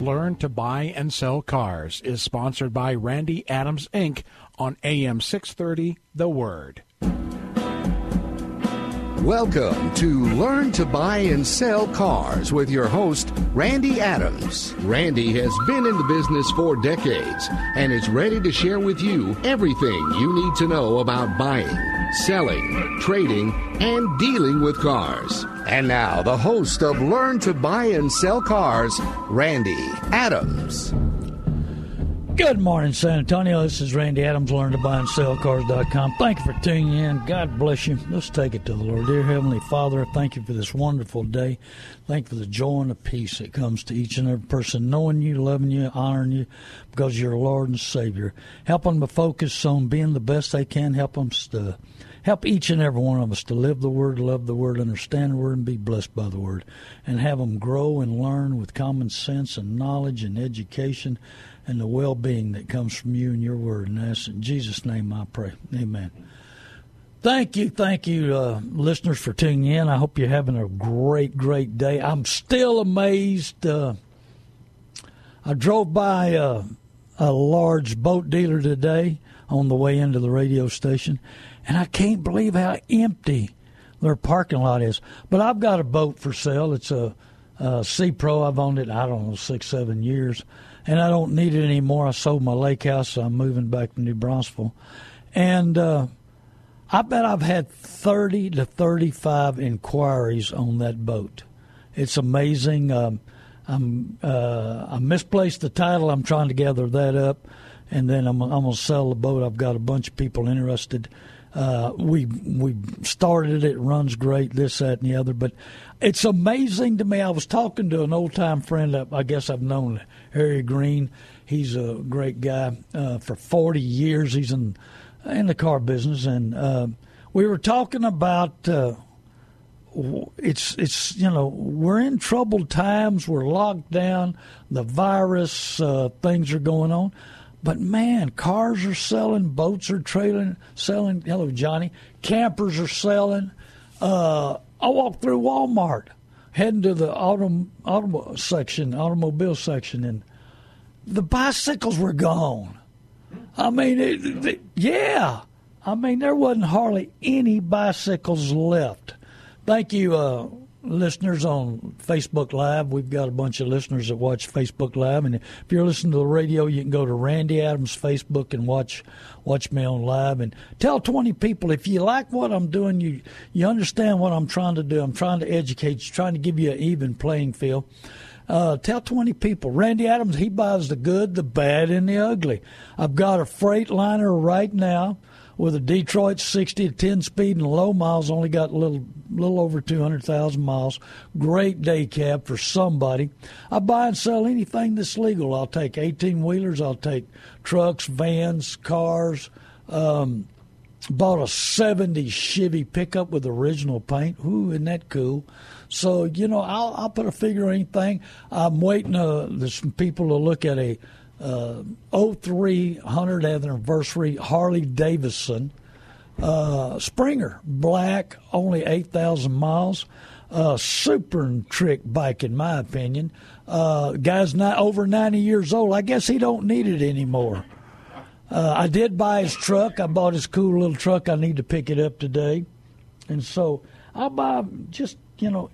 Learn to buy and sell cars is sponsored by Randy Adams Inc. on AM 630 The Word. Welcome to Learn to Buy and Sell Cars with your host, Randy Adams. Randy has been in the business for decades and is ready to share with you everything you need to know about buying, selling, trading, and dealing with cars. And now, the host of Learn to Buy and Sell Cars, Randy Adams. Good morning, San Antonio. This is Randy Adams, learn to buy and sell cars.com. Thank you for tuning in. God bless you. Let's take it to the Lord. Dear Heavenly Father, thank you for this wonderful day. Thank you for the joy and the peace that comes to each and every person, knowing you, loving you, honoring you, because you're Lord and Savior. Help them to focus on being the best they can. Help them to help each and every one of us to live the Word, love the Word, understand the Word, and be blessed by the Word. And have them grow and learn with common sense and knowledge and education and the well being that comes from you and your word. And that's in Jesus' name I pray. Amen. Thank you, thank you, uh, listeners, for tuning in. I hope you're having a great, great day. I'm still amazed. Uh, I drove by uh, a large boat dealer today on the way into the radio station, and I can't believe how empty their parking lot is. But I've got a boat for sale. It's a, a Sea Pro. I've owned it, I don't know, six, seven years and I don't need it anymore. I sold my lake house, so I'm moving back to New Braunfels. And uh, I bet I've had 30 to 35 inquiries on that boat. It's amazing. Um, I'm uh, I misplaced the title. I'm trying to gather that up, and then I'm, I'm going to sell the boat. I've got a bunch of people interested. Uh, we we started it, runs great, this, that, and the other. But it's amazing to me. I was talking to an old time friend. I guess I've known Harry Green. He's a great guy. Uh, for 40 years, he's in in the car business, and uh, we were talking about. Uh, it's it's you know we're in troubled times. We're locked down. The virus uh, things are going on, but man, cars are selling, boats are trailing, selling. Hello, Johnny. Campers are selling. I walked through Walmart heading to the auto, auto section, automobile section, and the bicycles were gone. I mean, it, it, yeah. I mean, there wasn't hardly any bicycles left. Thank you, uh, listeners on Facebook Live. We've got a bunch of listeners that watch Facebook Live, and if you're listening to the radio, you can go to Randy Adams Facebook and watch watch me on live and tell 20 people if you like what I'm doing, you you understand what I'm trying to do. I'm trying to educate you, trying to give you an even playing field. Uh, tell 20 people. Randy Adams, he buys the good, the bad, and the ugly. I've got a Freightliner right now with a Detroit 60 to 10 speed and low miles, only got a little little over 200,000 miles. Great day cab for somebody. I buy and sell anything that's legal. I'll take 18 wheelers. I'll take trucks, vans, cars. Um, bought a 70 Chevy pickup with original paint. Ooh, isn't that cool? So, you know, I'll, I'll put a figure on anything. I'm waiting. Uh, there's some people to look at a uh, 03 100th anniversary Harley Davidson uh, Springer, black, only 8,000 miles. Uh, super trick bike, in my opinion. Uh, guy's not over 90 years old. I guess he don't need it anymore. Uh, I did buy his truck. I bought his cool little truck. I need to pick it up today. And so I'll buy just, you know,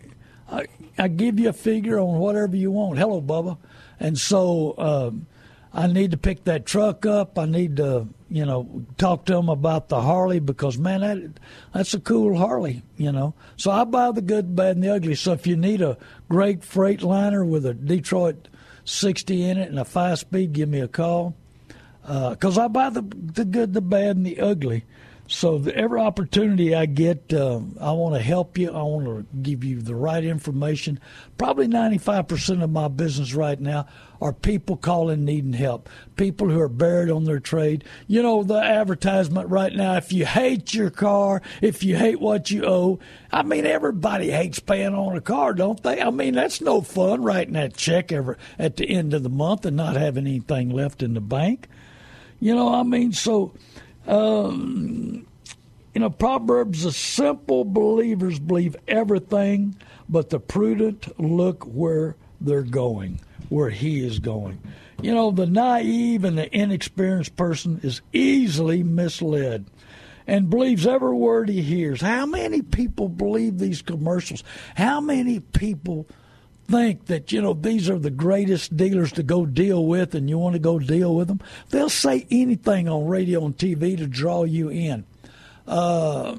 I, I give you a figure on whatever you want. Hello, Bubba. And so, um, I need to pick that truck up. I need to, you know, talk to them about the Harley because man, that that's a cool Harley, you know. So I buy the good, bad, and the ugly. So if you need a great Freightliner with a Detroit 60 in it and a five speed, give me a call. Because uh, I buy the the good, the bad, and the ugly. So the, every opportunity I get, um, I want to help you. I want to give you the right information. Probably 95% of my business right now are people calling needing help, people who are buried on their trade. You know, the advertisement right now, if you hate your car, if you hate what you owe, I mean, everybody hates paying on a car, don't they? I mean, that's no fun writing that check ever at the end of the month and not having anything left in the bank. You know, I mean, so um, you know, Proverbs, the simple believers believe everything, but the prudent look where they're going, where he is going. You know, the naive and the inexperienced person is easily misled and believes every word he hears. How many people believe these commercials? How many people think that, you know, these are the greatest dealers to go deal with and you want to go deal with them, they'll say anything on radio and TV to draw you in. Uh,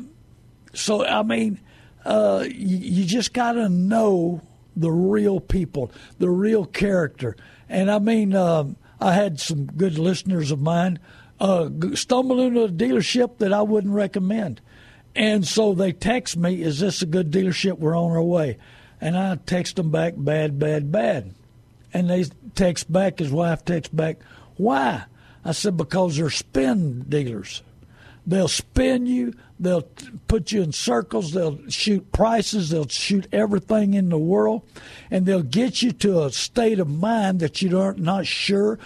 so, I mean, uh, you, you just got to know the real people, the real character. And I mean, um, I had some good listeners of mine uh, stumble into a dealership that I wouldn't recommend. And so they text me, Is this a good dealership? We're on our way. And I text them back, bad, bad, bad. And they text back, his wife texts back, why? I said, because they're spin dealers. They'll spin you. They'll put you in circles. They'll shoot prices. They'll shoot everything in the world, and they'll get you to a state of mind that you are not sure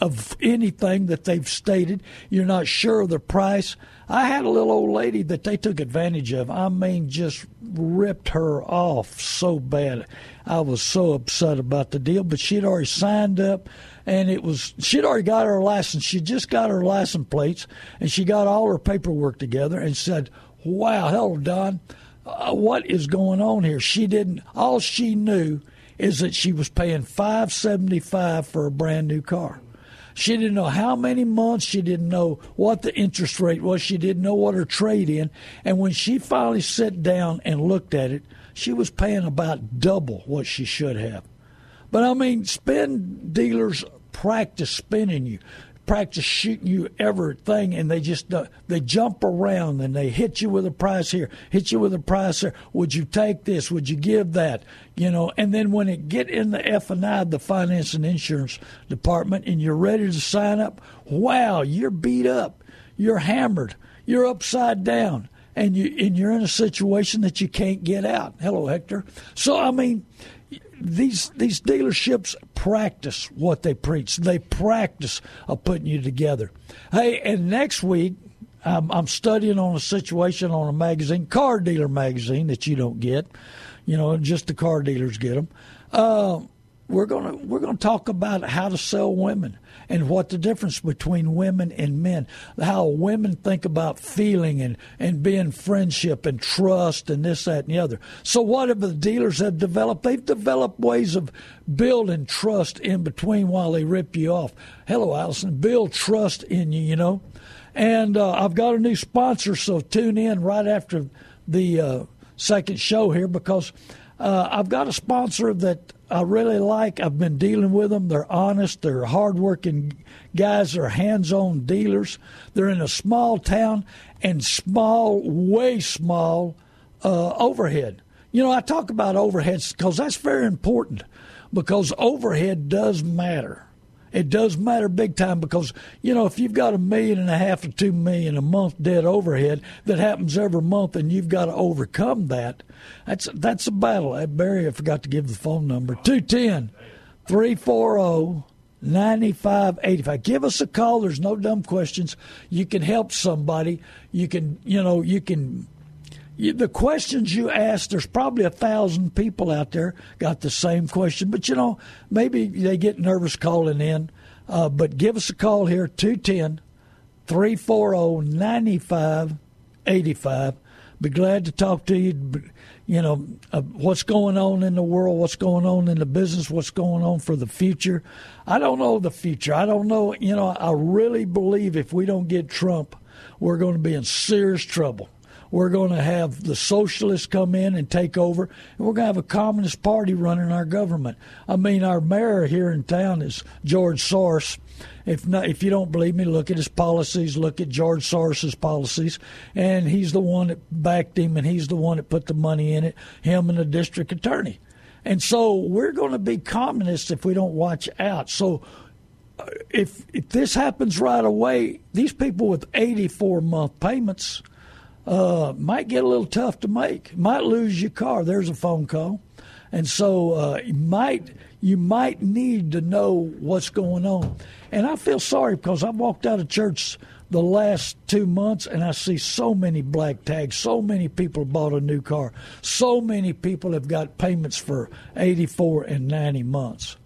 of anything that they've stated. You're not sure of the price. I had a little old lady that they took advantage of. I mean, just ripped her off so bad. I was so upset about the deal, but she'd already signed up and it was she'd already got her license. She just got her license plates, and she got all her paperwork together and said, "Wow, hello, Don, uh, what is going on here?" She didn't. All she knew is that she was paying five seventy five for a brand new car. She didn't know how many months. She didn't know what the interest rate was. She didn't know what her trade in. And when she finally sat down and looked at it, she was paying about double what she should have. But I mean, spend dealers practice spinning you practice shooting you everything, and they just uh, they jump around and they hit you with a price here, hit you with a price there. Would you take this? Would you give that? You know, and then when it get in the F and I, the finance and insurance department, and you're ready to sign up, wow, you're beat up, you're hammered, you're upside down. And you and you're in a situation that you can't get out. Hello, Hector. So I mean, these these dealerships practice what they preach. They practice of putting you together. Hey, and next week I'm, I'm studying on a situation on a magazine, car dealer magazine that you don't get. You know, just the car dealers get them. Uh, we're gonna we're gonna talk about how to sell women and what the difference between women and men, how women think about feeling and, and being friendship and trust and this, that, and the other. So, what have the dealers have developed? They've developed ways of building trust in between while they rip you off. Hello, Allison. Build trust in you, you know. And uh, I've got a new sponsor, so tune in right after the uh, second show here because uh, I've got a sponsor that I really like. I've been dealing with them. They're honest. They're hardworking guys. They're hands-on dealers. They're in a small town and small, way small uh, overhead. You know, I talk about overheads because that's very important because overhead does matter. It does matter big time because, you know, if you've got a million and a half to two million a month dead overhead that happens every month and you've got to overcome that, that's that's a battle. Hey, Barry, I forgot to give the phone number 210 340 9585. Give us a call. There's no dumb questions. You can help somebody. You can, you know, you can the questions you ask, there's probably a thousand people out there got the same question, but you know, maybe they get nervous calling in. Uh, but give us a call here, 210 340 9585. Be glad to talk to you. You know, uh, what's going on in the world, what's going on in the business, what's going on for the future. I don't know the future. I don't know. You know, I really believe if we don't get Trump, we're going to be in serious trouble we're going to have the socialists come in and take over, and we're going to have a communist party running our government. I mean, our mayor here in town is George Soros. If not, if you don't believe me, look at his policies. Look at George Soros's policies, and he's the one that backed him, and he's the one that put the money in it. Him and the district attorney, and so we're going to be communists if we don't watch out. So uh, if if this happens right away, these people with 84 month payments uh, might get a little tough to make. Might lose your car. There's a phone call, and so uh, you might you might need to know what's going on. And I feel sorry because I walked out of church the last two months and I see so many black tags. So many people bought a new car. So many people have got payments for 84 and 90 months.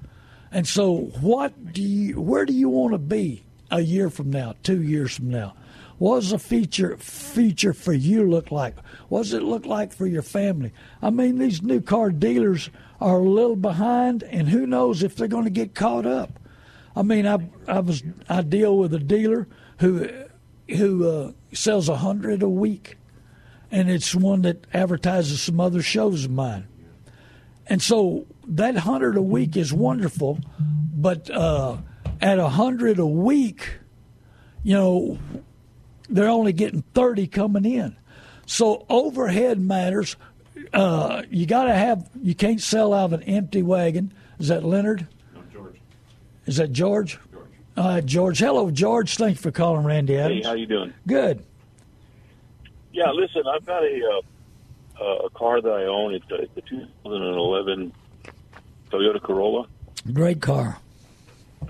And so, what do you? Where do you want to be a year from now? Two years from now? What does a future future for you look like? What does it look like for your family? I mean, these new car dealers are a little behind, and who knows if they're going to get caught up. I mean, I I was I deal with a dealer who who uh, sells a hundred a week, and it's one that advertises some other shows of mine. And so that hundred a week is wonderful, but uh, at a hundred a week, you know, they're only getting 30 coming in. So overhead matters. Uh, you got to have, you can't sell out of an empty wagon. Is that Leonard? No, George. Is that George? George. Uh, George. Hello, George. Thanks for calling Randy Adams. Hey, how you doing? Good. Yeah, listen, I've got a uh, a car that I own. It's a, it's a 2011 Toyota Corolla. Great car.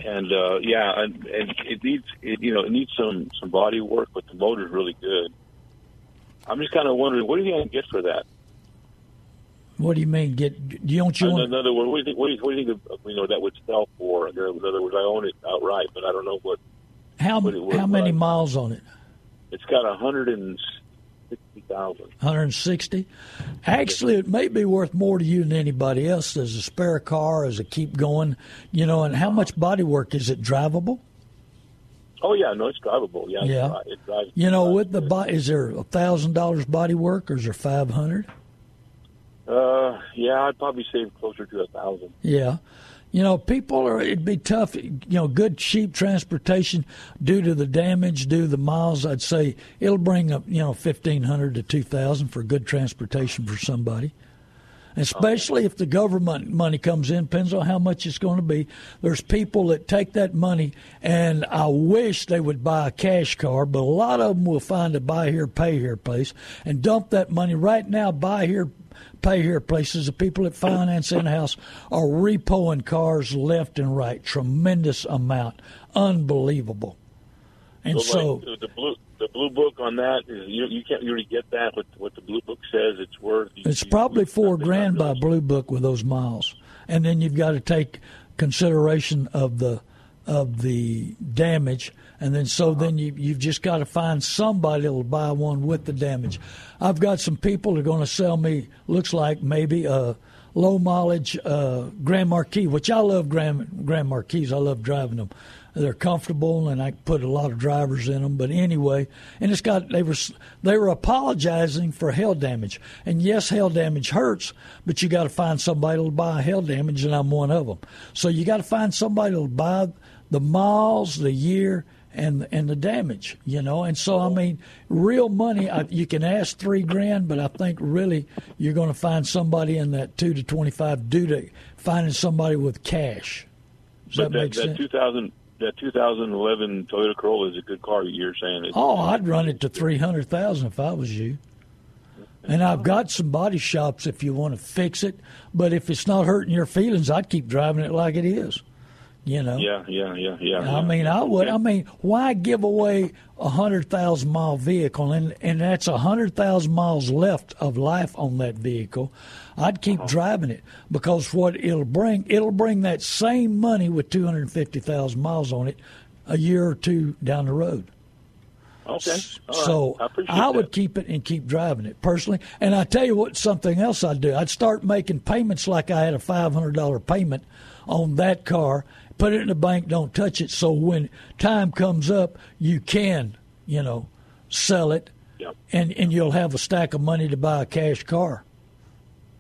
And uh, yeah, and, and it needs it, you know it needs some some body work, but the motor's really good. I'm just kind of wondering, what do you think I can get for that? What do you mean? Get? Do you don't you in, want? in other words, what do you think? What do you, what do you think of, you know that would sell for? In other words, I own it outright, but I don't know what How what it would how many miles on it? it's got. A hundred and sixty thousand. 160. Actually, it may be worth more to you than anybody else as a spare car, as a keep going, you know. And how much body work is it drivable? Oh yeah, no, it's drivable. Yeah, Yeah. It, it drives. You know, with the body, is there a thousand dollars body work or is there five hundred? Uh, yeah, I'd probably save closer to a thousand. Yeah. You know, people are, it'd be tough. You know, good, cheap transportation due to the damage, due to the miles, I'd say it'll bring up, you know, 1500 to 2000 for good transportation for somebody. Especially if the government money comes in, depends on how much it's going to be. There's people that take that money, and I wish they would buy a cash car, but a lot of them will find a buy here, pay here place and dump that money right now. Buy here, pay here places. The people that finance in house are repoing cars left and right. Tremendous amount, unbelievable. And so, like, uh, the blue the blue book on that is you you can't really get that what what the blue book says it's worth. You- It's you- probably four grand by Blue Book with those miles, and then you've got to take consideration of the of the damage, and then so then you you've just got to find somebody that'll buy one with the damage. I've got some people that are going to sell me looks like maybe a low mileage uh, Grand Marquis, which I love Grand Grand Marquis. I love driving them. They're comfortable, and I put a lot of drivers in them. But anyway, and it's got they were they were apologizing for hail damage, and yes, hail damage hurts, but you got to find somebody that'll buy hail damage, and I'm one of them. So you got to find somebody that'll buy the miles, the year, and and the damage, you know. And so I mean, real money. I, you can ask three grand, but I think really you're going to find somebody in that two to twenty five due to finding somebody with cash. Does But that make that, sense? that 2000 that 2011 Toyota Corolla is a good car. You're saying. Oh, I'd run it to three hundred thousand if I was you. And I've got some body shops if you want to fix it. But if it's not hurting your feelings, I'd keep driving it like it is. You know. Yeah, yeah, yeah, yeah. I yeah. mean, I would. Okay. I mean, why give away a hundred thousand mile vehicle, and and that's a hundred thousand miles left of life on that vehicle? I'd keep Uh-huh. driving it because what it'll bring, it'll bring that same money with two hundred fifty thousand miles on it, a year or two down the road. Okay. Right. So I, I would that. keep it and keep driving it personally. And I tell you what, something else I'd do. I'd start making payments like I had a five hundred dollar payment on that car. Put it in the bank. Don't touch it. So when time comes up, you can, you know, sell it Yeah. And and you'll have a stack of money to buy a cash car.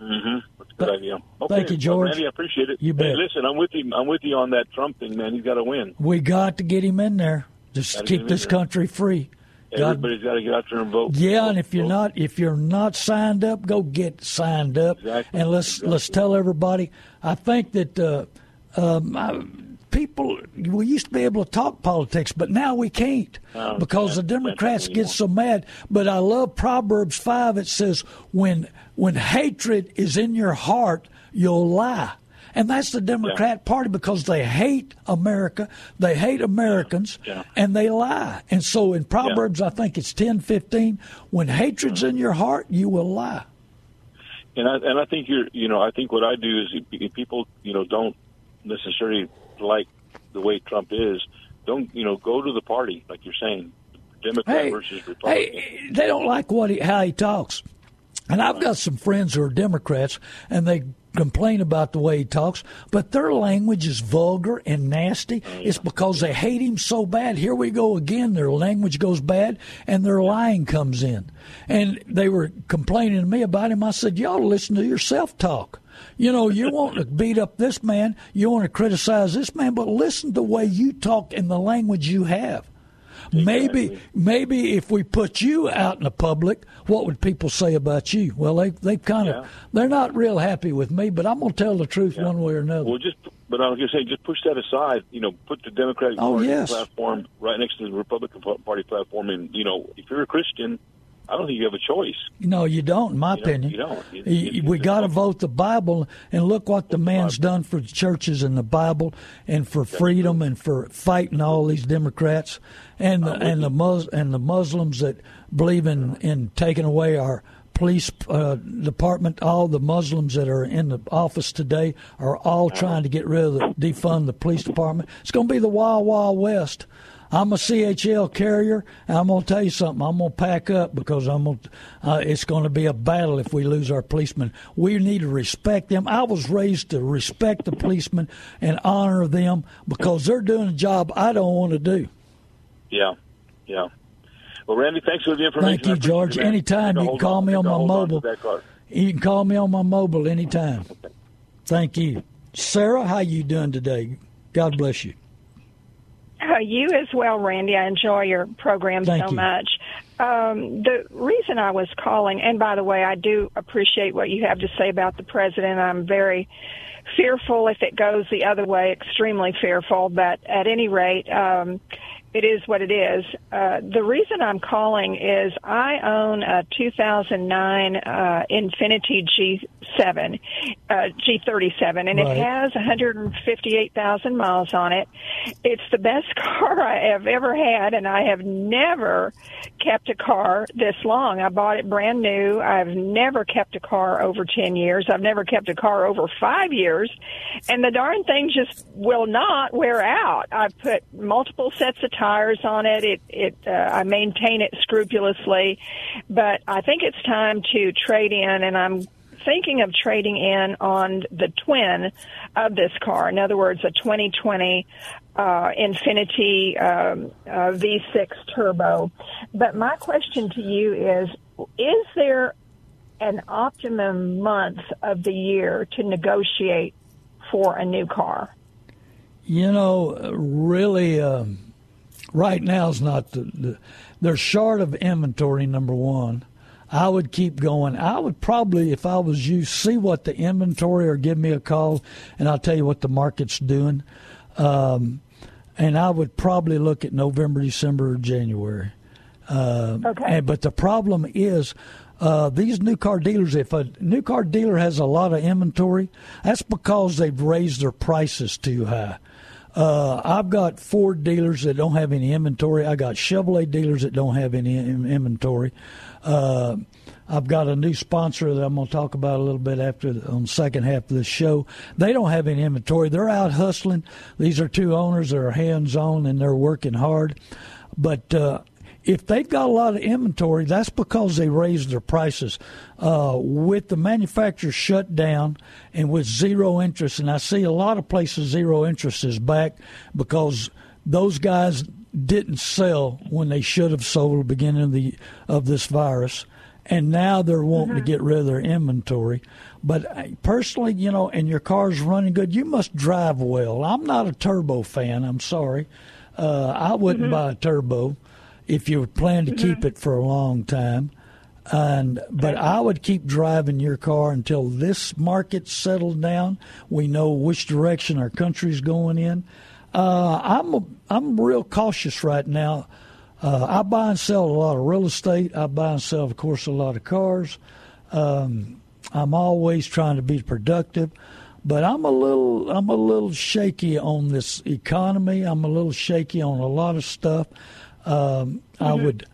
Mm-hmm. That's a good Th- idea. Okay. thank you, George. Well, Randy, I appreciate it. You Hey, bet. listen, I'm with you. I'm with you on that Trump thing, man. He's got to win. We got to get him in there. Just Gotta keep this there. country free. Everybody's got to get out there and vote. yeah, Vote, and if you're vote. not if you're not signed up, go get signed up. Exactly, And let's let's tell everybody. I think that uh, um, I, people we used to be able to talk politics, but now we can't No, because the Democrats get so mad. But I love Proverbs five. It says when when hatred is in your heart, you'll lie. And that's the Democrat Party because they hate America, they hate Americans, Yeah. and they lie. And so in Proverbs, I think it's ten fifteen. When hatred's in your heart, you will lie. And I and I think you're you know I think what I do is people you know don't necessarily like the way Trump is, don't you know go to the party like you're saying, Democrat Hey, versus Republican. hey, they don't like what he, how he talks. And I've got some friends who are Democrats, and they complain about the way he talks, but their language is vulgar and nasty. Oh, it's because they hate him so bad. Here we go again. Their language goes bad, and their lying comes in. And they were complaining to me about him. I said, "Y'all listen to yourself talk." You know, you want to beat up this man, you want to criticize this man, but listen to the way you talk and the language you have. Maybe, maybe if we put you out in the public, what would people say about you? Well, they they kind of Yeah. they're not real happy with me, but I'm gonna tell the truth one way or another. Well, just but I was to say, just push that aside. You know, put the Democratic Oh, Party yes. platform right next to the Republican Party platform, and you know, if you're a Christian, I don't think you have a choice. No, you don't, in my You don't- opinion. you don't. You- You- you- we got to vote the Bible, and look what the man's done for the churches and the Bible, and for freedom, and for fighting all these Democrats, and the, and the Mus- and the Muslims that believe in in taking away our police uh, department. All the Muslims that are in the office today are all trying to get rid of the defund the police department. It's going to be the wild wild west. I'm a CHL carrier, and I'm going to tell you something. I'm going to pack up because I'm. To, uh, it's going to be a battle if we lose our policemen. We need to respect them. I was raised to respect the policemen and honor them because they're doing a job I don't want to do. Yeah, yeah. Well, Randy, thanks for the information. Thank you, George. man. Anytime you can call me on my mobile. card. You can call me on my mobile anytime. Thank you, Sarah. How you doing today? God bless you. Uh, you as well, Randy. I enjoy your program Thank so you. much. Um, the reason I was calling, and by the way, I do appreciate what you have to say about the president. I'm very fearful if it goes the other way, extremely fearful. But at any rate, um, it is what it is. Uh, the reason I'm calling is I own a 2009 uh, Infiniti G7, uh, G37, and Right. it has 158,000 miles on it. It's the best car I have ever had, and I have never kept a car this long. I bought it brand new. I've never kept a car over 10 years. I've never kept a car over five years, and the darn thing just will not wear out. I've put multiple sets of tires on it. It, it, uh, I maintain it scrupulously, but I think it's time to trade in, and I'm thinking of trading in on the twin of this car. In other words, a 2020 uh, Infiniti um, uh, V6 Turbo. But my question to you is: Is there an optimum month of the year to negotiate for a new car? You know, really, um, right now is not the, the. They're short of inventory. Number one, I would keep going. I would probably, if I was you, see what the inventory or give me a call, and I'll tell you what the market's doing. Um, and I would probably look at November, December, or January. Uh, Okay. and, but the problem is, uh, these new car dealers, if a new car dealer has a lot of inventory, that's because they've raised their prices too high. Uh, I've got Ford dealers that don't have any inventory. I got Chevrolet dealers that don't have any in- inventory. Uh, I've got a new sponsor that I'm going to talk about a little bit after on the second half of the show. They don't have any inventory. They're out hustling. These are two owners that are hands on and they're working hard. But uh, if they've got a lot of inventory, that's because they raised their prices. Uh, with the manufacturers shut down and with zero interest, and I see a lot of places zero interest is back because those guys didn't sell when they should have sold at the beginning of the of this virus, and now they're wanting Mm-hmm. to get rid of their inventory. But personally, you know, and your car's running good, you must drive well. I'm not a turbo fan. I'm sorry. Uh, I wouldn't Mm-hmm. buy a turbo if you planning to keep it for a long time. And but I would keep driving your car until this market settled down. We know which direction our country's going in. Uh, I'm a, I'm real cautious right now. Uh, I buy and sell a lot of real estate. I buy and sell, of course, a lot of cars. Um, I'm always trying to be productive, but I'm a little I'm a little shaky on this economy. I'm a little shaky on a lot of stuff. Um, I would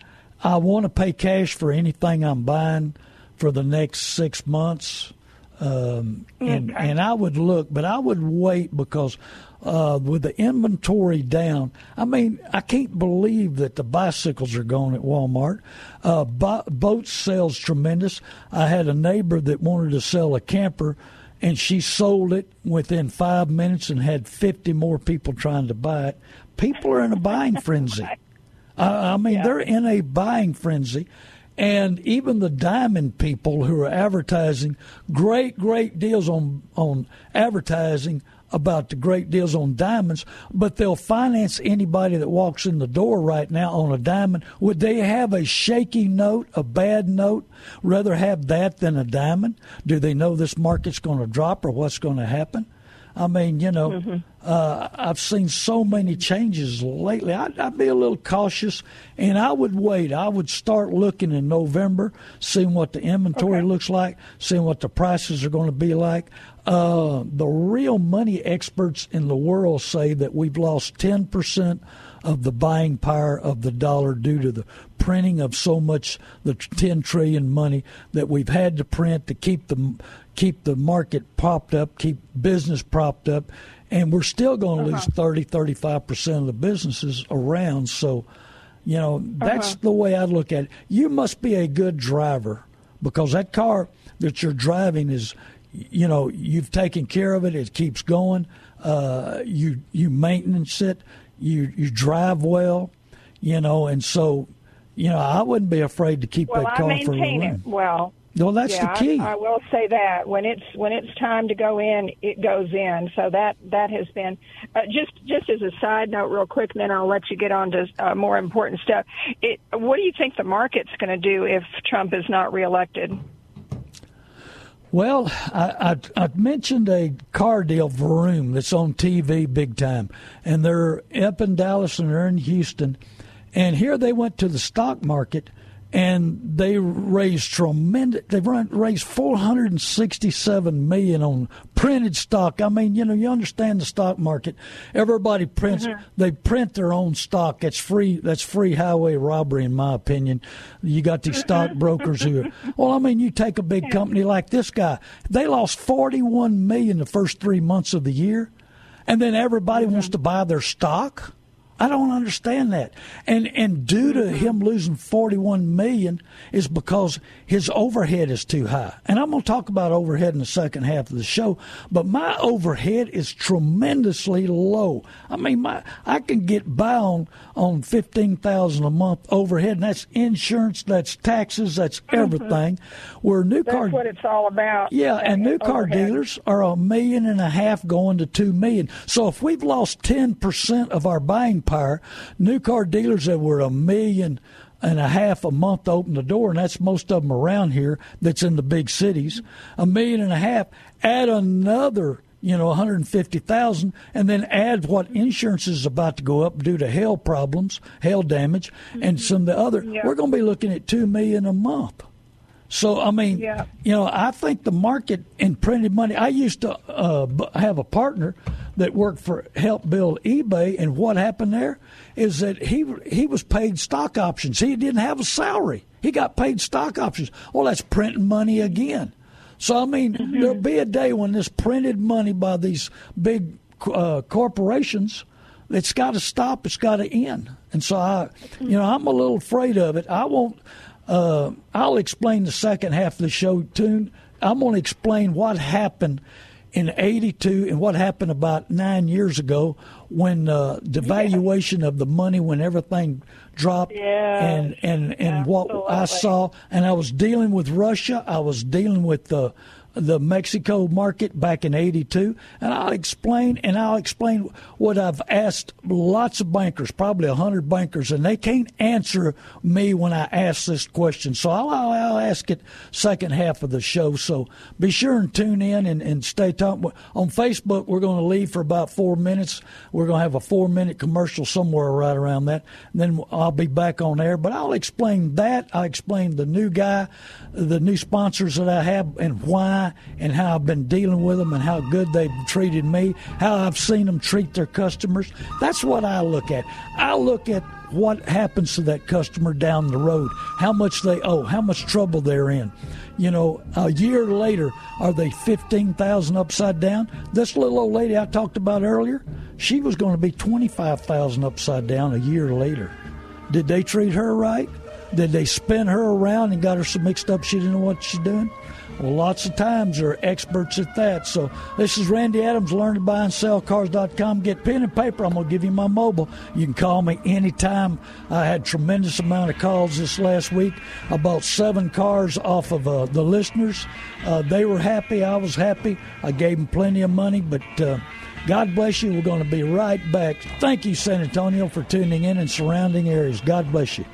I want to pay cash for anything I'm buying for the next six months, um, and and I would look, but I would wait because uh, with the inventory down, I mean I can't believe that the bicycles are gone at Walmart. Uh, bo- boat sales tremendous. I had a neighbor that wanted to sell a camper. And she sold it within five minutes and had 50 more people trying to buy it. People are in a buying frenzy. I, I mean, they're in a buying frenzy. And even the diamond people who are advertising great, great deals on, on advertising about the great deals on diamonds, but they'll finance anybody that walks in the door right now on a diamond. Would they have a shaky note, a bad note, rather have that than a diamond? Do they know this market's going to drop or what's going to happen? I mean, you know, uh, I've seen so many changes lately. I'd, I'd be a little cautious, and I would wait. I would start looking in November, seeing what the inventory looks like, seeing what the prices are going to be like. Uh, the real money experts in the world say that we've lost 10% of the buying power of the dollar due to the printing of so much the 10 trillion money that we've had to print to keep the keep the market propped up, keep business propped up, and we're still going to lose 30 35% of the businesses around. So you know that's the way I look at it. You must be a good driver because that car that you're driving is you know you've taken care of it. It keeps going. Uh, you you maintenance it you you drive well you know and so you know I wouldn't be afraid to keep Well, that I car for a maintain it well. Well, that's yeah, the key. I, I will say that when it's when it's time to go in, it goes in. So that that has been uh, just just as a side note, real quick. And then I'll let you get on to uh, more important stuff. It, what do you think the market's going to do if Trump is not reelected? Well, I, I, I mentioned a car deal, Vroom, that's on TV big time. And they're up in Dallas and they're in Houston. And here they went to the stock market and they raised tremendous, they've run, raised 467 million on printed stock. I mean, you know, you understand the stock market. Everybody prints, mm-hmm. they print their own stock. That's free, that's free highway robbery, in my opinion. You got these stockbrokers mm-hmm. who, are, well, I mean, you take a big company like this guy, they lost 41 million the first three months of the year, and then everybody mm-hmm. wants to buy their stock. I don't understand that. And and due to him losing 41 million is because his overhead is too high. And I'm going to talk about overhead in the second half of the show, but my overhead is tremendously low. I mean, my I can get by on on 15,000 a month overhead and that's insurance, that's taxes, that's mm-hmm. everything. Where new That's car what it's all about. yeah, and new car Overhead. dealers are a million and a half going to two million. So if we've lost ten percent of our buying power, new car dealers that were a million and a half a month to open the door, and that's most of them around here. That's in the big cities. A million and a half. Add another. You know, 150,000 and then add what insurance is about to go up due to hail problems, hail damage, and mm-hmm. some of the other. Yeah. We're going to be looking at 2 million a month. So I mean, Yeah. you know, I think the market in printed money. I used to uh, have a partner that worked for help build eBay, and what happened there is that he he was paid stock options. He didn't have a salary. He got paid stock options. Well, that's printing money again. So I mean, there'll be a day when this printed money by these big uh, corporations. It's got to stop. It's got to end. And so I, you know, I'm a little afraid of it. I won't. Uh, I'll explain the second half of the show too. I'm going to explain what happened in 82 and what happened about nine years ago when uh, the valuation of the money when everything dropped Yeah, and and and what I saw. And I was dealing with Russia. I was dealing with the the Mexico market back in 82 and I'll explain and I'll explain what I've asked lots of bankers probably 100 bankers and they can't answer me when I ask this question. So I'll, I'll, I'll ask it second half of the show. So be sure and tune in and, and stay tuned. On Facebook we're going to leave for about four minutes. We're going to have a four minute commercial somewhere right around that. And then I'll be back on air. But I'll explain that. I'll explain the new guy the new sponsors that I have and why and how I've been dealing with them and how good they've treated me, how I've seen them treat their customers. That's what I look at. I look at what happens to that customer down the road, how much they owe, how much trouble they're in. You know, a year later, are they 15,000 upside down? This little old lady I talked about earlier, she was going to be 25,000 upside down a year later. Did they treat her right? Did they spin her around and got her so mixed up she didn't know what she's doing? Well, lots of times they're experts at that. So this is Randy Adams. Learn to buy and sell cars.com. Get pen and paper. I'm going to give you my mobile. You can call me anytime. I had tremendous amount of calls this last week. I bought seven cars off of uh, the listeners. Uh, they were happy. I was happy. I gave them plenty of money, but. Uh, God bless you. We're going to be right back. Thank you, San Antonio, for tuning in and surrounding areas. God bless you.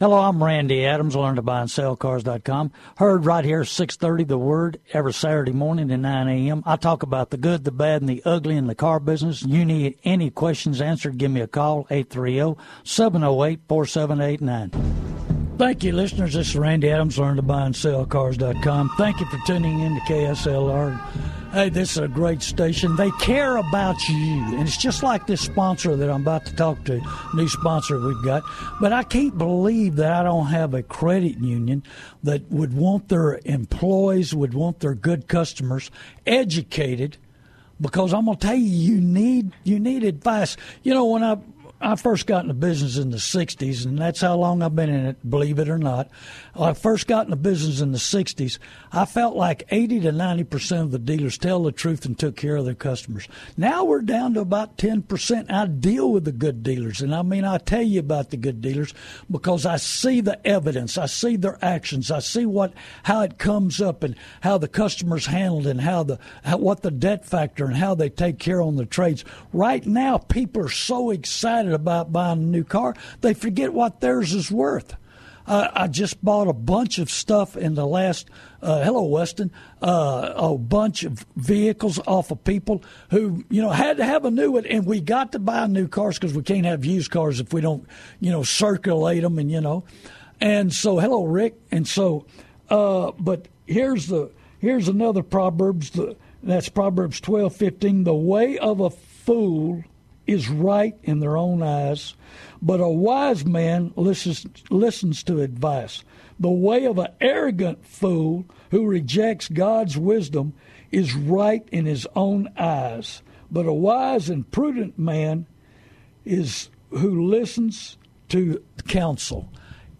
Hello, I'm Randy Adams. Learn to buy and sell cars.com. Heard right here, 630 The Word, every Saturday morning at 9 a.m. I talk about the good, the bad, and the ugly in the car business. You need any questions answered, give me a call, 830-708-4789. Thank you, listeners. This is Randy Adams. Learn to buy and sell cars.com. Thank you for tuning in to KSLR. Hey, this is a great station. They care about you. And it's just like this sponsor that I'm about to talk to, new sponsor we've got. But I can't believe that I don't have a credit union that would want their employees, would want their good customers educated because I'm going to tell you, you need you need advice. You know, when I I first got into business in the '60s, and that's how long I've been in it. Believe it or not, I first got into business in the '60s. I felt like 80 to 90 percent of the dealers tell the truth and took care of their customers. Now we're down to about 10 percent. I deal with the good dealers, and I mean I tell you about the good dealers because I see the evidence, I see their actions, I see what how it comes up and how the customers handled and how the how, what the debt factor and how they take care on the trades. Right now, people are so excited about buying a new car they forget what theirs is worth. Uh, I just bought a bunch of stuff in the last. Uh, hello, Weston. Uh, a bunch of vehicles off of people who you know had to have a new one, and we got to buy new cars because we can't have used cars if we don't you know circulate them and you know. And so, hello, Rick. And so, uh, but here's the here's another proverbs. The, that's Proverbs twelve fifteen. The way of a fool is right in their own eyes, but a wise man listens, listens to advice. The way of an arrogant fool who rejects God's wisdom is right in his own eyes, but a wise and prudent man is who listens to counsel.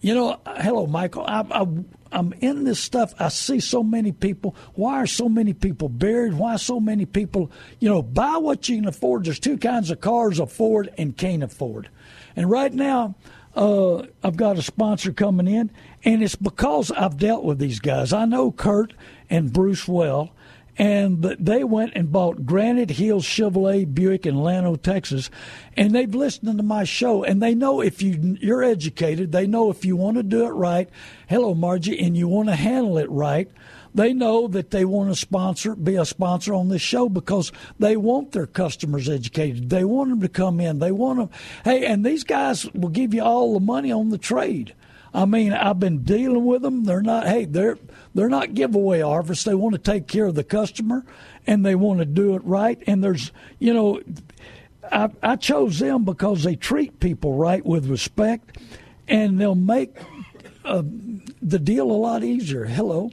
You know, hello, Michael. I, I, I'm in this stuff. I see so many people. Why are so many people buried? Why so many people, you know, buy what you can afford? There's two kinds of cars afford and can't afford. And right now, uh, I've got a sponsor coming in, and it's because I've dealt with these guys. I know Kurt and Bruce well, and they went and bought Granite Hills Chevrolet Buick in Llano, Texas, and they've listened to my show, and they know if you you're educated, they know if you want to do it right. Hello, Margie, and you want to handle it right. They know that they want to sponsor, be a sponsor on this show because they want their customers educated. They want them to come in. They want them. Hey, and these guys will give you all the money on the trade. I mean, I've been dealing with them. They're not. Hey, they're they're not giveaway offers. They want to take care of the customer, and they want to do it right. And there's, you know, I, I chose them because they treat people right with respect, and they'll make uh, the deal a lot easier. Hello,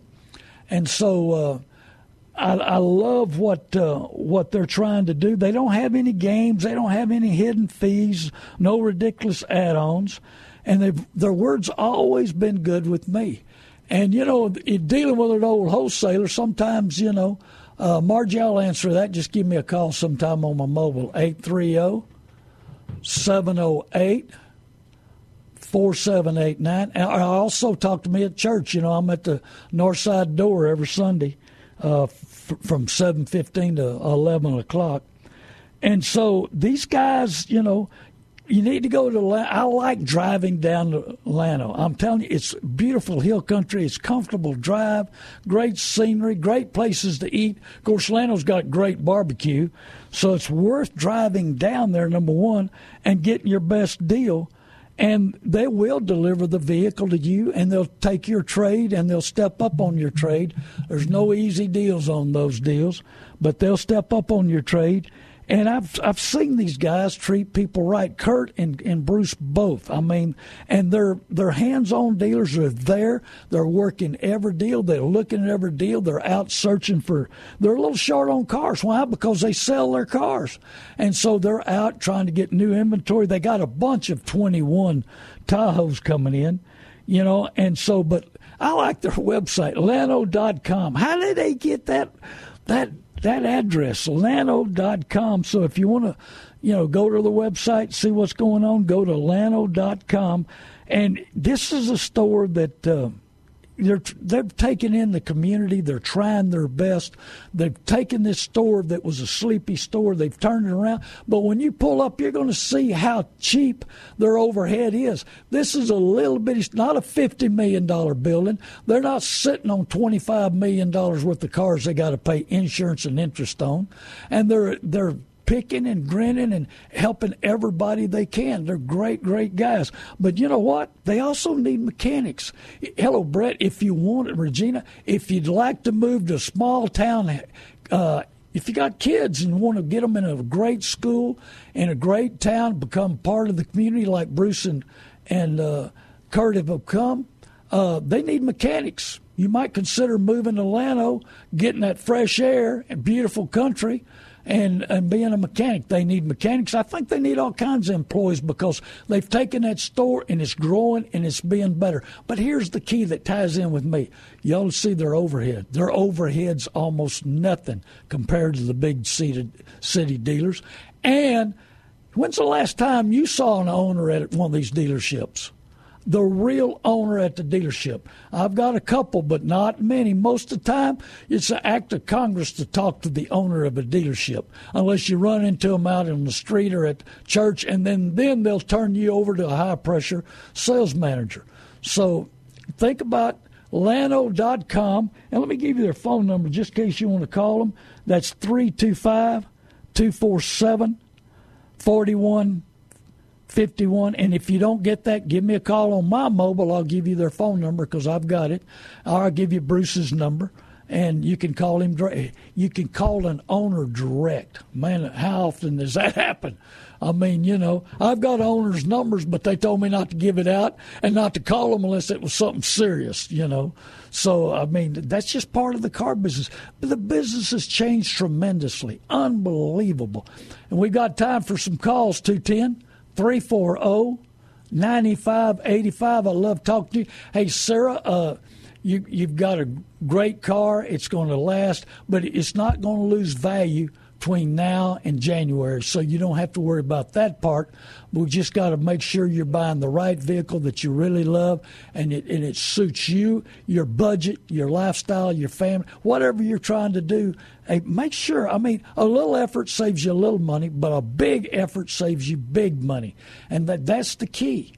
and so. Uh, I, I love what uh, what they're trying to do. They don't have any games. They don't have any hidden fees. No ridiculous add-ons, and their words always been good with me. And, you know, dealing with an old wholesaler, sometimes, you know, uh, Margie, I'll answer that. Just give me a call sometime on my mobile, 830 708 4789. And I also talk to me at church. You know, I'm at the north side door every Sunday uh, f- from 7.15 to 11 o'clock. And so these guys, you know, you need to go to. I like driving down to Llano. I'm telling you, it's beautiful hill country. It's comfortable drive, great scenery, great places to eat. Of course, Llano's got great barbecue, so it's worth driving down there. Number one, and getting your best deal. And they will deliver the vehicle to you, and they'll take your trade, and they'll step up on your trade. There's no easy deals on those deals, but they'll step up on your trade and I've I've seen these guys treat people right. Kurt and, and Bruce both. I mean, and they're they're hands on dealers. They're there. They're working every deal. They're looking at every deal. They're out searching for. They're a little short on cars. Why? Because they sell their cars, and so they're out trying to get new inventory. They got a bunch of twenty one Tahoes coming in, you know, and so but I like their website, Llano.com. How did they get that that that address, llano.com. So if you want to, you know, go to the website, see what's going on, go to llano.com. And this is a store that uh, they're they've taken in the community. They're trying their best. They've taken this store that was a sleepy store. They've turned it around. But when you pull up, you're going to see how cheap their overhead is. This is a little bit. It's not a fifty million dollar building. They're not sitting on twenty five million dollars worth of cars. They got to pay insurance and interest on, and they're they're picking and grinning and helping everybody they can. They're great, great guys. But you know what? They also need mechanics. Hello, Brett. If you want it, Regina, if you'd like to move to a small town, uh, if you got kids and want to get them in a great school in a great town, become part of the community like Bruce and and uh, Kurt have become, uh, they need mechanics. You might consider moving to Llano, getting that fresh air and beautiful country and, and being a mechanic. They need mechanics. I think they need all kinds of employees because they've taken that store and it's growing and it's being better. But here's the key that ties in with me. Y'all see their overhead. Their overhead's almost nothing compared to the big seated city dealers. And when's the last time you saw an owner at one of these dealerships? The real owner at the dealership. I've got a couple, but not many. Most of the time, it's an act of Congress to talk to the owner of a dealership, unless you run into them out in the street or at church, and then, then they'll turn you over to a high pressure sales manager. So think about Llano.com, and let me give you their phone number just in case you want to call them. That's 325 247 41 51. And if you don't get that, give me a call on my mobile. I'll give you their phone number because I've got it. Or I'll give you Bruce's number. And you can call him. You can call an owner direct. Man, how often does that happen? I mean, you know, I've got owners' numbers, but they told me not to give it out and not to call them unless it was something serious, you know. So, I mean, that's just part of the car business. But the business has changed tremendously. Unbelievable. And we got time for some calls, 210 340 9585. I love talking to you. Hey, Sarah, uh, you, you've got a great car. It's going to last, but it's not going to lose value between now and January. So you don't have to worry about that part. We just got to make sure you're buying the right vehicle that you really love and it, and it suits you, your budget, your lifestyle, your family, whatever you're trying to do. Hey, make sure, I mean, a little effort saves you a little money, but a big effort saves you big money. And that, that's the key.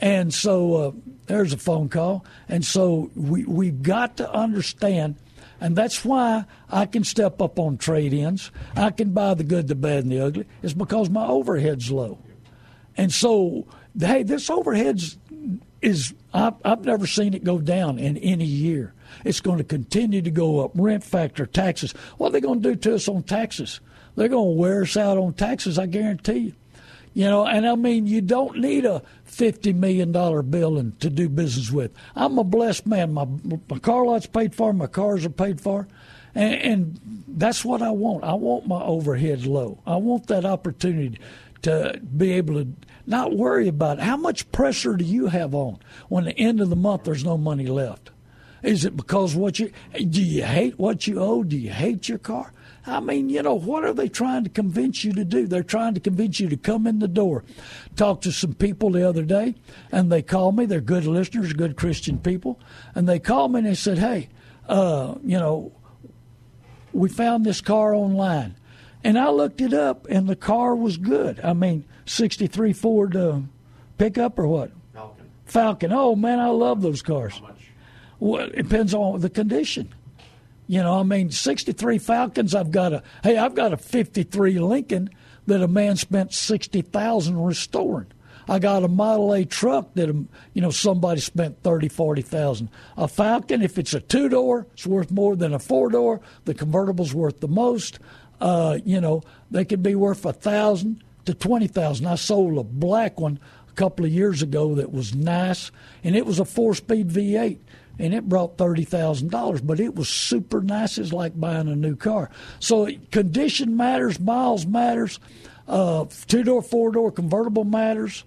And so uh, there's a phone call. And so we, we've got to understand and that's why I can step up on trade ins. I can buy the good, the bad, and the ugly. It's because my overhead's low. And so, hey, this overhead's is I've, I've never seen it go down in any year. It's going to continue to go up. Rent factor, taxes. What are they going to do to us on taxes? They're going to wear us out on taxes, I guarantee you. You know, and I mean, you don't need a fifty million dollar building to do business with. I'm a blessed man. My my car lot's paid for. My cars are paid for, and, and that's what I want. I want my overhead low. I want that opportunity to be able to not worry about it. how much pressure do you have on when the end of the month there's no money left. Is it because what you do you hate what you owe? Do you hate your car? I mean, you know, what are they trying to convince you to do? They're trying to convince you to come in the door. Talked to some people the other day, and they called me. They're good listeners, good Christian people, and they called me and they said, "Hey, uh, you know, we found this car online." And I looked it up, and the car was good. I mean, 63 Ford uh, pickup or what? Falcon. Falcon. Oh, man, I love those cars. Well, it depends on the condition. You know, I mean, 63 Falcons, I've got a, hey, I've got a 53 Lincoln that a man spent 60000 restoring. I got a Model A truck that um, you know somebody spent thirty, forty thousand. A Falcon, if it's a two door, it's worth more than a four door. The convertible's worth the most. Uh, you know, they could be worth a thousand to twenty thousand. I sold a black one a couple of years ago that was nice, and it was a four speed V8 and it brought thirty thousand dollars. But it was super nice. It's like buying a new car. So condition matters, miles matters, uh, two door, four door convertible matters.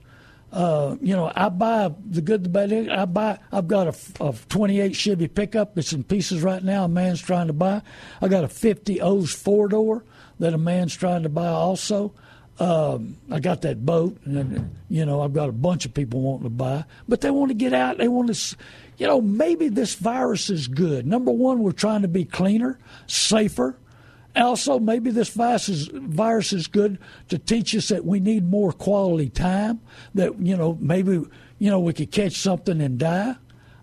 Uh, you know, I buy the good, the bad. I buy. I've got a, a 28 Chevy pickup. It's in pieces right now. A man's trying to buy. I got a 50 O's four door that a man's trying to buy also. Um, I got that boat, and you know, I've got a bunch of people wanting to buy, but they want to get out. They want to, you know, maybe this virus is good. Number one, we're trying to be cleaner, safer. Also, maybe this virus is, virus is good to teach us that we need more quality time. That you know, maybe you know we could catch something and die.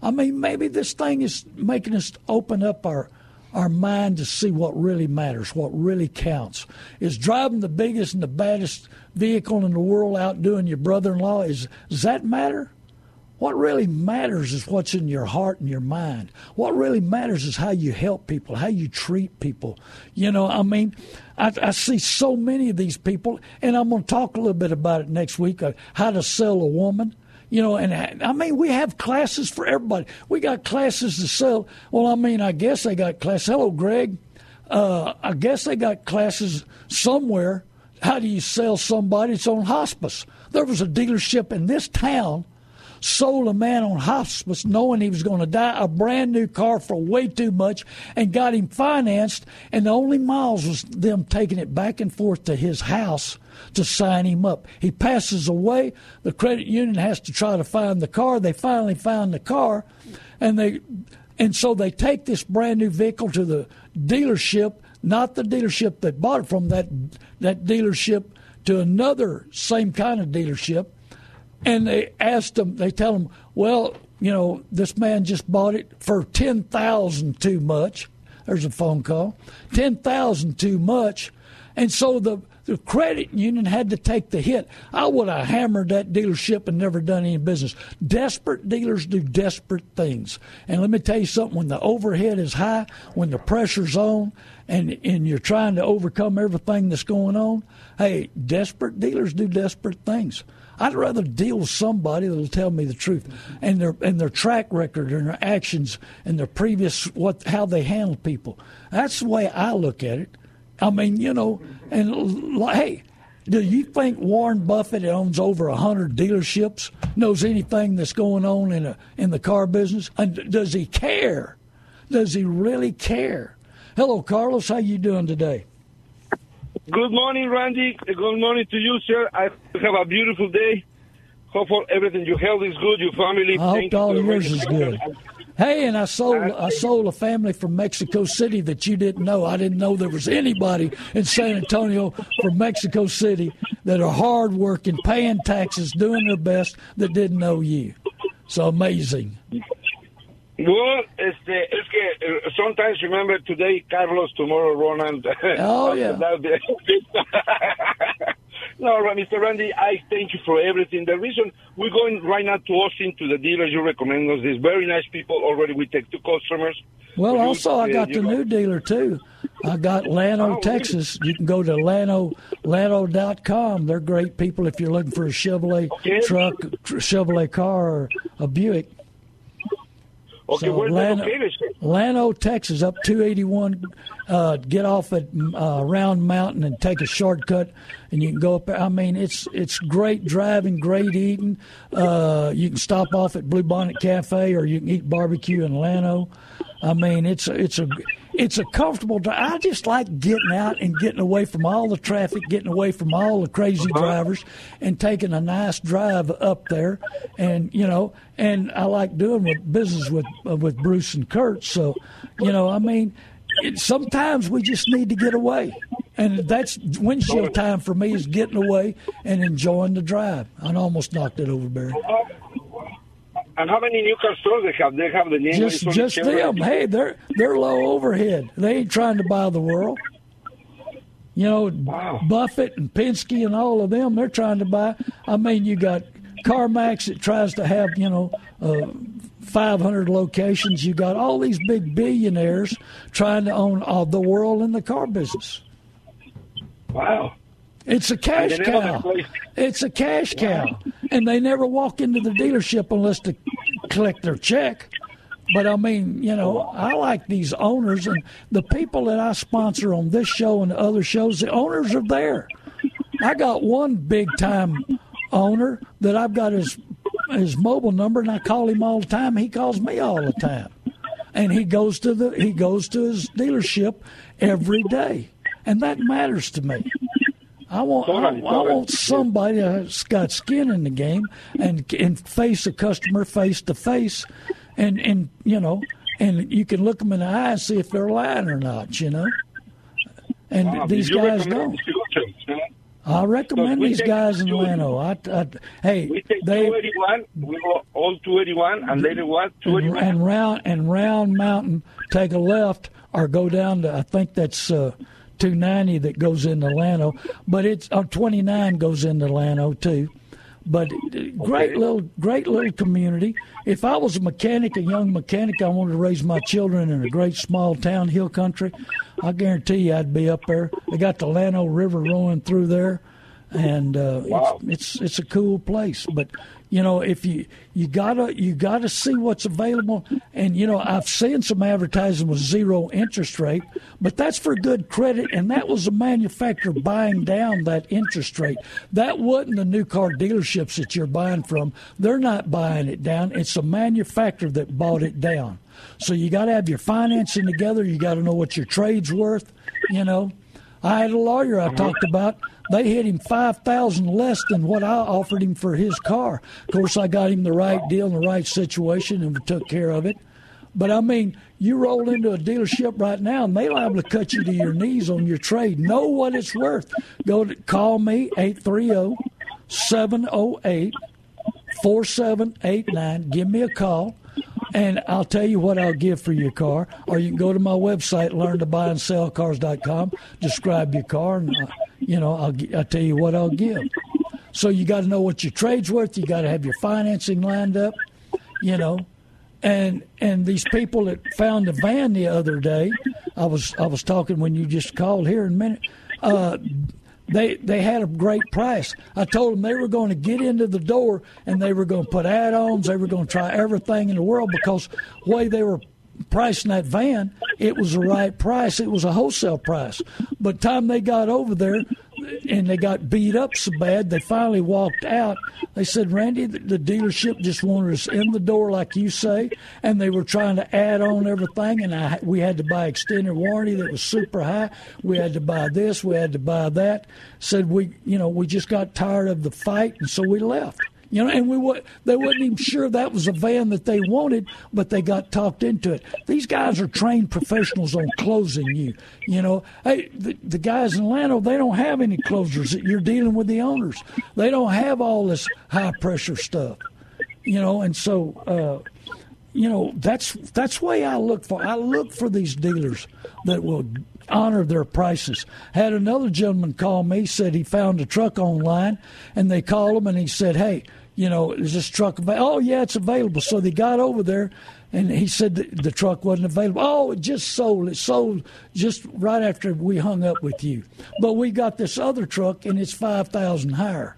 I mean, maybe this thing is making us open up our our mind to see what really matters, what really counts. Is driving the biggest and the baddest vehicle in the world outdoing your brother-in-law? Is does that matter? What really matters is what's in your heart and your mind. What really matters is how you help people, how you treat people. You know, I mean, I, I see so many of these people, and I'm going to talk a little bit about it next week uh, how to sell a woman. You know, and I mean, we have classes for everybody. We got classes to sell. Well, I mean, I guess they got classes. Hello, Greg. Uh, I guess they got classes somewhere. How do you sell somebody that's on hospice? There was a dealership in this town sold a man on hospice knowing he was going to die a brand new car for way too much and got him financed and the only miles was them taking it back and forth to his house to sign him up. He passes away. The credit union has to try to find the car. They finally found the car and they and so they take this brand new vehicle to the dealership not the dealership that bought it from that that dealership to another same kind of dealership and they asked them, they tell them, well, you know, this man just bought it for ten thousand too much. There's a phone call, ten thousand too much, and so the the credit union had to take the hit. I would have hammered that dealership and never done any business. Desperate dealers do desperate things. And let me tell you something when the overhead is high, when the pressure's on, and, and you're trying to overcome everything that's going on, hey, desperate dealers do desperate things. I'd rather deal with somebody that'll tell me the truth and their and their track record and their actions and their previous what how they handle people. That's the way I look at it. I mean, you know, and hey, do you think Warren Buffett owns over a hundred dealerships knows anything that's going on in a in the car business? And does he care? Does he really care? Hello, Carlos. How you doing today? Good morning, Randy. Good morning to you, sir. I have a beautiful day. Hopefully, everything your health is good, your family. I hope all yours is good. Hey, and I sold I sold a family from Mexico City that you didn't know. I didn't know there was anybody in San Antonio from Mexico City that are hardworking, paying taxes, doing their best that didn't know you. So amazing. Well, este, es que uh, sometimes remember today Carlos, tomorrow Ronan. Oh yeah. no, Mr. Randy, I thank you for everything. The reason we're going right now to Austin to the dealers you recommend us. These very nice people already. We take two customers. Well, also I uh, got the new dealer too. I got oh, Llano, oh, Texas. You can go to Llano, Llano.com. They're great people if you're looking for a Chevrolet okay. truck, Chevrolet car, or a Buick. Okay, So where's located? sir? Texas, up 281. Uh, get off at uh, Round Mountain and take a shortcut, and you can go up. I mean, it's it's great driving, great eating. Uh, you can stop off at Blue Bonnet Cafe, or you can eat barbecue in Llano. I mean, it's it's a it's a comfortable. dri- I just like getting out and getting away from all the traffic, getting away from all the crazy drivers, and taking a nice drive up there. And you know, and I like doing with business with uh, with Bruce and Kurt. So, you know, I mean, it, sometimes we just need to get away. And that's windshield time for me is getting away and enjoying the drive. I almost knocked it over, Barry. And how many new car stores they have? They have the name. Just just them. Hey, they're they're low overhead. They ain't trying to buy the world. You know, Buffett and Penske and all of them, they're trying to buy. I mean, you got CarMax that tries to have, you know, uh, 500 locations. You got all these big billionaires trying to own all the world in the car business. Wow. It's a cash And they never cow. It's a cash cow. And they never walk into the dealership unless to collect their check. But I mean, you know, I like these owners and the people that I sponsor on this show and other shows, the owners are there. I got one big time owner that I've got his his mobile number and I call him all the time. He calls me all the time. And he goes to the he goes to his dealership every day. And that matters to me. I want I, I want somebody that's got skin in the game and and face a customer face to face, and and you know, and you can look them in the eye and see if they're lying or not. You know, and Wow, these guys don't. I recommend we these guys in Llano. I, I, hey, We take they 281. We go all 281, and later what? and, 281. and round and round mountain take a left or go down to I think that's uh, 290 that goes into Llano, but it's uh, 29 goes into Llano too. But uh, great little great little community. If I was a mechanic, a young mechanic, I wanted to raise my children in a great small town, hill country. I guarantee you, I'd be up there. They got the Llano River rolling through there and uh, it's, it's it's a cool place. But you know, if you you gotta you gotta see what's available, and you know, I've seen some advertising with zero interest rate, but that's for good credit, and that was the manufacturer buying down that interest rate. That wasn't the new car dealerships that you're buying from. They're not buying it down. It's the manufacturer that bought it down. So you got to have your financing together. You got to know what your trade's worth. You know. I had a lawyer I talked about. They hit him five thousand less than what I offered him for his car. Of course, I got him the right deal in the right situation, and took care of it. But I mean, you roll into a dealership right now, and they liable to cut you to your knees on your trade. Know what it's worth. Go to call me 830 708 4789. Give me a call, and I'll tell you what I'll give for your car. Or you can go to my website, learn to buy and sell cars.com, describe your car, and, uh, you know, I'll, I'll tell you what I'll give. So you got to know what your trade's worth. You got to have your financing lined up, you know. And and these people that found the van the other day, I was I was talking when you just called here in a minute. Uh, they they had a great price. I told them they were going to get into the door and they were going to put add-ons. They were going to try everything in the world because the way they were pricing that van, it was the right price. It was a wholesale price. But time they got over there and they got beat up so bad, they finally walked out. They said, Randy, the, dealership just wanted us in the door, like you say, and they were trying to add on everything. And I, we had to buy extended warranty that was super high. We had to buy this, we had to buy that. Said we, you know, we just got tired of the fight, and so we left. You know, and we wa- they wasn't even sure that was a van that they wanted, but they got talked into it. These guys are trained professionals on closing you. You know, hey, the, the guys in Atlanta, they don't have any closers. You're dealing with the owners. They don't have all this high pressure stuff. You know, and so uh, you know that's that's way I look for. I look for these dealers that will honor their prices. Had another gentleman call me, said he found a truck online, and they called him and he said, "Hey, you know, is this truck available?" Oh, yeah, it's available. So they got over there. And he said the, truck wasn't available. Oh, it just sold. It sold just right after we hung up with you. But we got this other truck, and it's five thousand higher.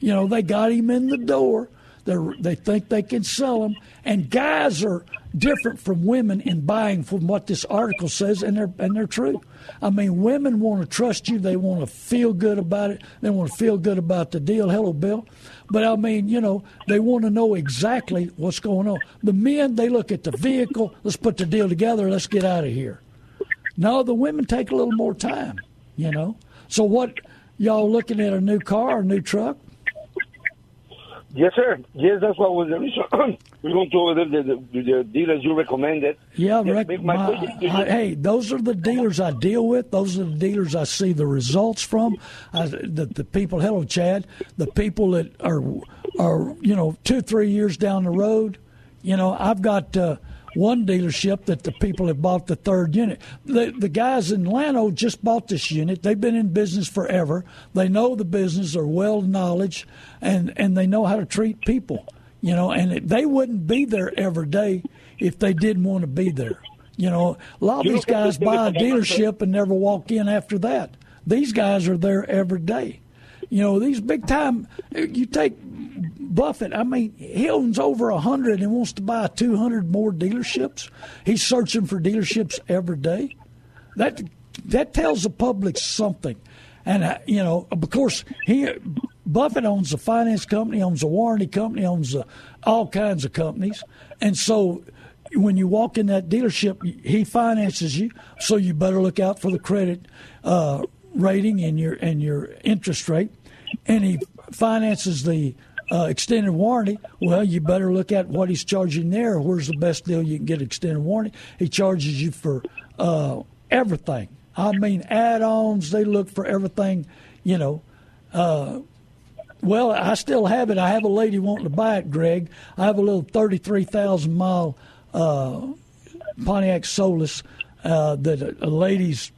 You know, they got him in the door. They they think they can sell them, and guys are different from women in buying from what this article says, and they're and they're true. I mean, women want to trust you. They want to feel good about it. They want to feel good about the deal. Hello, Bill. But I mean, you know, they want to know exactly what's going on. The men, they look at the vehicle. Let's put the deal together. Let's get out of here. No, the women take a little more time. You know. So what? Y'all looking at a new car, a new truck? Yes, sir. Yes, that's what was the reason. We're going to over the, the, the dealers you recommended. Yeah, rec- my, I, hey, those are the dealers I deal with. Those are the dealers I see the results from. I, the, the people, hello, Chad, the people that are are you know two, three years down the road. You know, I've got. Uh, one dealership that the people have bought the third unit. The, the guys in Llano just bought this unit. They've been in business forever. They know the business, are well knowledge, and, and they know how to treat people. You know, and they wouldn't be there every day if they didn't want to be there. You know, a lot of these guys buy a dealership and never walk in after that. These guys are there every day. You know, these big time, you take Buffett, I mean, he owns over a hundred and wants to buy two hundred more dealerships. He's searching for dealerships every day. That that tells the public something. And uh, you know, of course, he Buffett owns a finance company, owns a warranty company, owns a, all kinds of companies, and so when you walk in that dealership, he finances you, so you better look out for the credit uh, rating and your and your interest rate, and he finances the uh, extended warranty. Well, you better look at what he's charging there. Where's the best deal you can get extended warranty? He charges you for uh, everything. I mean, add-ons. They look for everything. You know. Well, I still have it. I have a lady wanting to buy it, Greg. I have a little thirty-three thousand mile uh, Pontiac Solus uh, that a, a lady's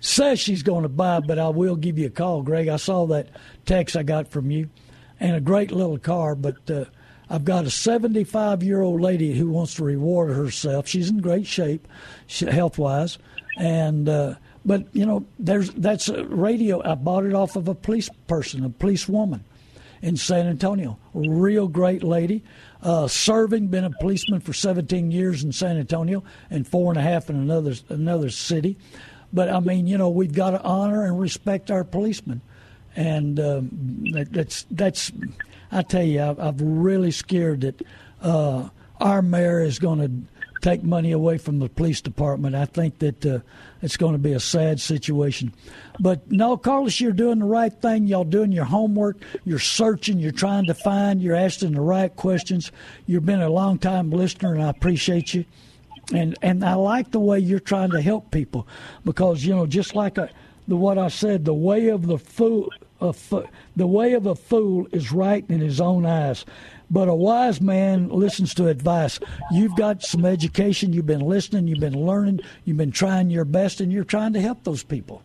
says she's going to buy, but I will give you a call, Greg. I saw that text I got from you and a great little car. But uh, I've got a 75 year old lady who wants to reward herself. She's in great shape, health wise, and. Uh, but you know, there's that's a radio. I bought it off of a police person, a police woman in San Antonio. Real great lady, uh, serving, been a policeman for 17 years in San Antonio and four and a half in another another city. But I mean, you know, we've got to honor and respect our policemen and um, that, that's that's. I tell you, I, I'm really scared that uh, our mayor is going to take money away from the police department. I think that uh, it's going to be a sad situation. But no, Carlos, you're doing the right thing. Y'all doing your homework. You're searching. You're trying to find. You're asking the right questions. You've been a long time listener, and I appreciate you. And and I like the way you're trying to help people because you know just like a, the what I said, the way of the fool the way of a fool is right in his own eyes, but a wise man listens to advice. You've got some education, you've been listening, you've been learning, you've been trying your best, and you're trying to help those people.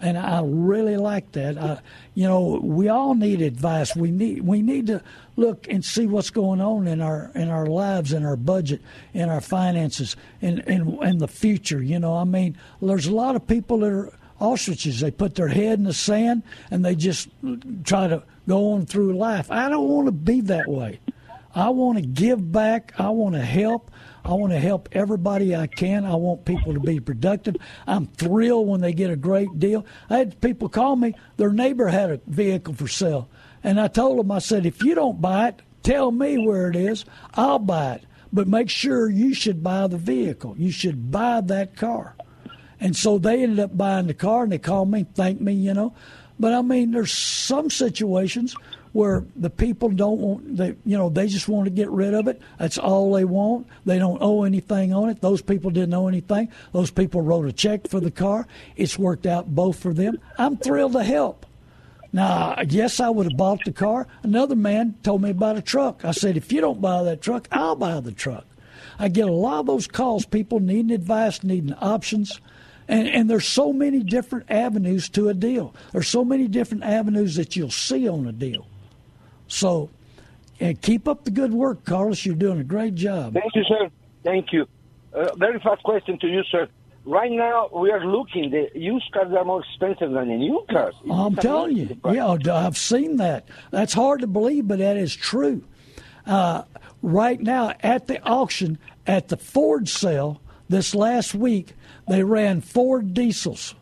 And I really like that. I, you know, we all need advice. We need we need to look and see what's going on in our in our lives, in our budget, in our finances, in in, in the future. You know, I mean, there's a lot of people that are ostriches. They put their head in the sand and they just try to go on through life. I don't want to be that way. I want to give back. I want to help. I want to help everybody I can. I want people to be productive. I'm thrilled when they get a great deal. I had people call me, their neighbor had a vehicle for sale. And I told them, I said, if you don't buy it, tell me where it is. I'll buy it. But make sure you should buy the vehicle. You should buy that car. And so they ended up buying the car and they called me, thanked me, you know. But I mean, there's some situations where the people don't want they you know they just want to get rid of it. That's all they want. They don't owe anything on it. Those people didn't owe anything. Those people wrote a check for the car. It's worked out both for them. I'm thrilled to help. Now yes i would have bought the car. Another man told me about a truck. I said if you don't buy that truck i'll buy the truck. I get a lot of those calls. People needing advice needing options and, and there's so many different avenues to a deal. There's so many different avenues that you'll see on a deal. So, and keep up the good work, Carlos. You're doing a great job. Thank you, sir. Thank you. Uh, very fast question to you, sir. Right now, we are looking. The used cars are more expensive than the new cars. I'm telling you, yeah, I've seen that. That's hard to believe, but that is true. Uh, right now, at the auction, at the Ford sale this last week, they ran Ford diesels,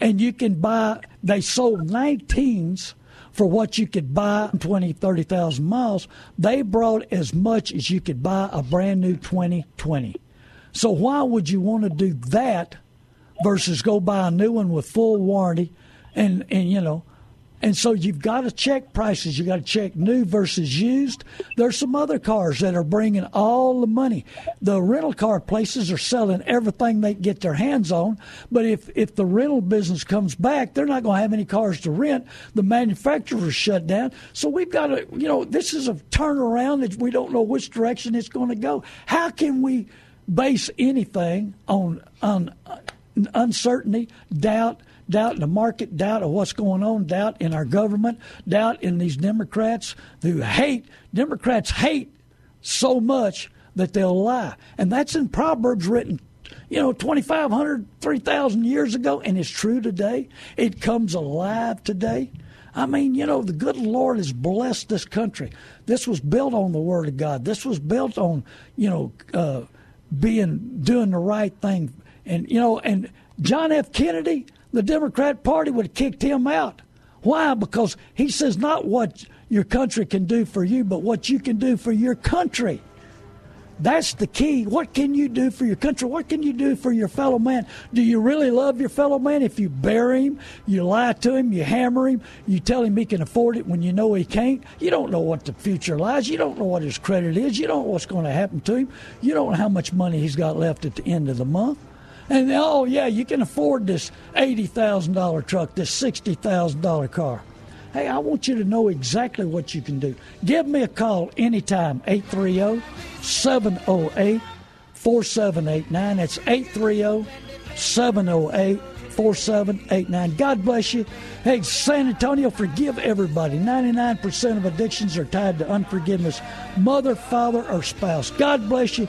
and you can buy. They sold 19s for what you could buy 20, 30,000 miles. They brought as much as you could buy a brand new 2020. So why would you want to do that versus go buy a new one with full warranty and and you know and so you've got to check prices. You got to check new versus used. There's some other cars that are bringing all the money. The rental car places are selling everything they get their hands on. But if if the rental business comes back, they're not going to have any cars to rent. The manufacturers shut down. So we've got to, you know, this is a turnaround that we don't know which direction it's going to go. How can we base anything on on uh, uncertainty, doubt? Doubt in the market, doubt of what's going on, doubt in our government, doubt in these Democrats who hate. Democrats hate so much that they'll lie. And that's in Proverbs written, you know, 2,500, 3,000 years ago, and it's true today. It comes alive today. I mean, you know, the good Lord has blessed this country. This was built on the Word of God. This was built on, you know, uh, being doing the right thing. And you know, and John F. Kennedy, the Democrat Party would have kicked him out. Why? Because he says not what your country can do for you, but what you can do for your country. That's the key. What can you do for your country? What can you do for your fellow man? Do you really love your fellow man if you bury him, you lie to him, you hammer him, you tell him he can afford it when you know he can't? You don't know what the future lies. You don't know what his credit is. You don't know what's going to happen to him. You don't know how much money he's got left at the end of the month. And oh yeah, you can afford this eighty thousand dollar truck, this sixty thousand dollar car. Hey, I want you to know exactly what you can do. Give me a call anytime, 830 708 4789. That's 830 708 4789. God bless you. Hey, San Antonio, forgive everybody. 99% of addictions are tied to unforgiveness, mother, father, or spouse. God bless you.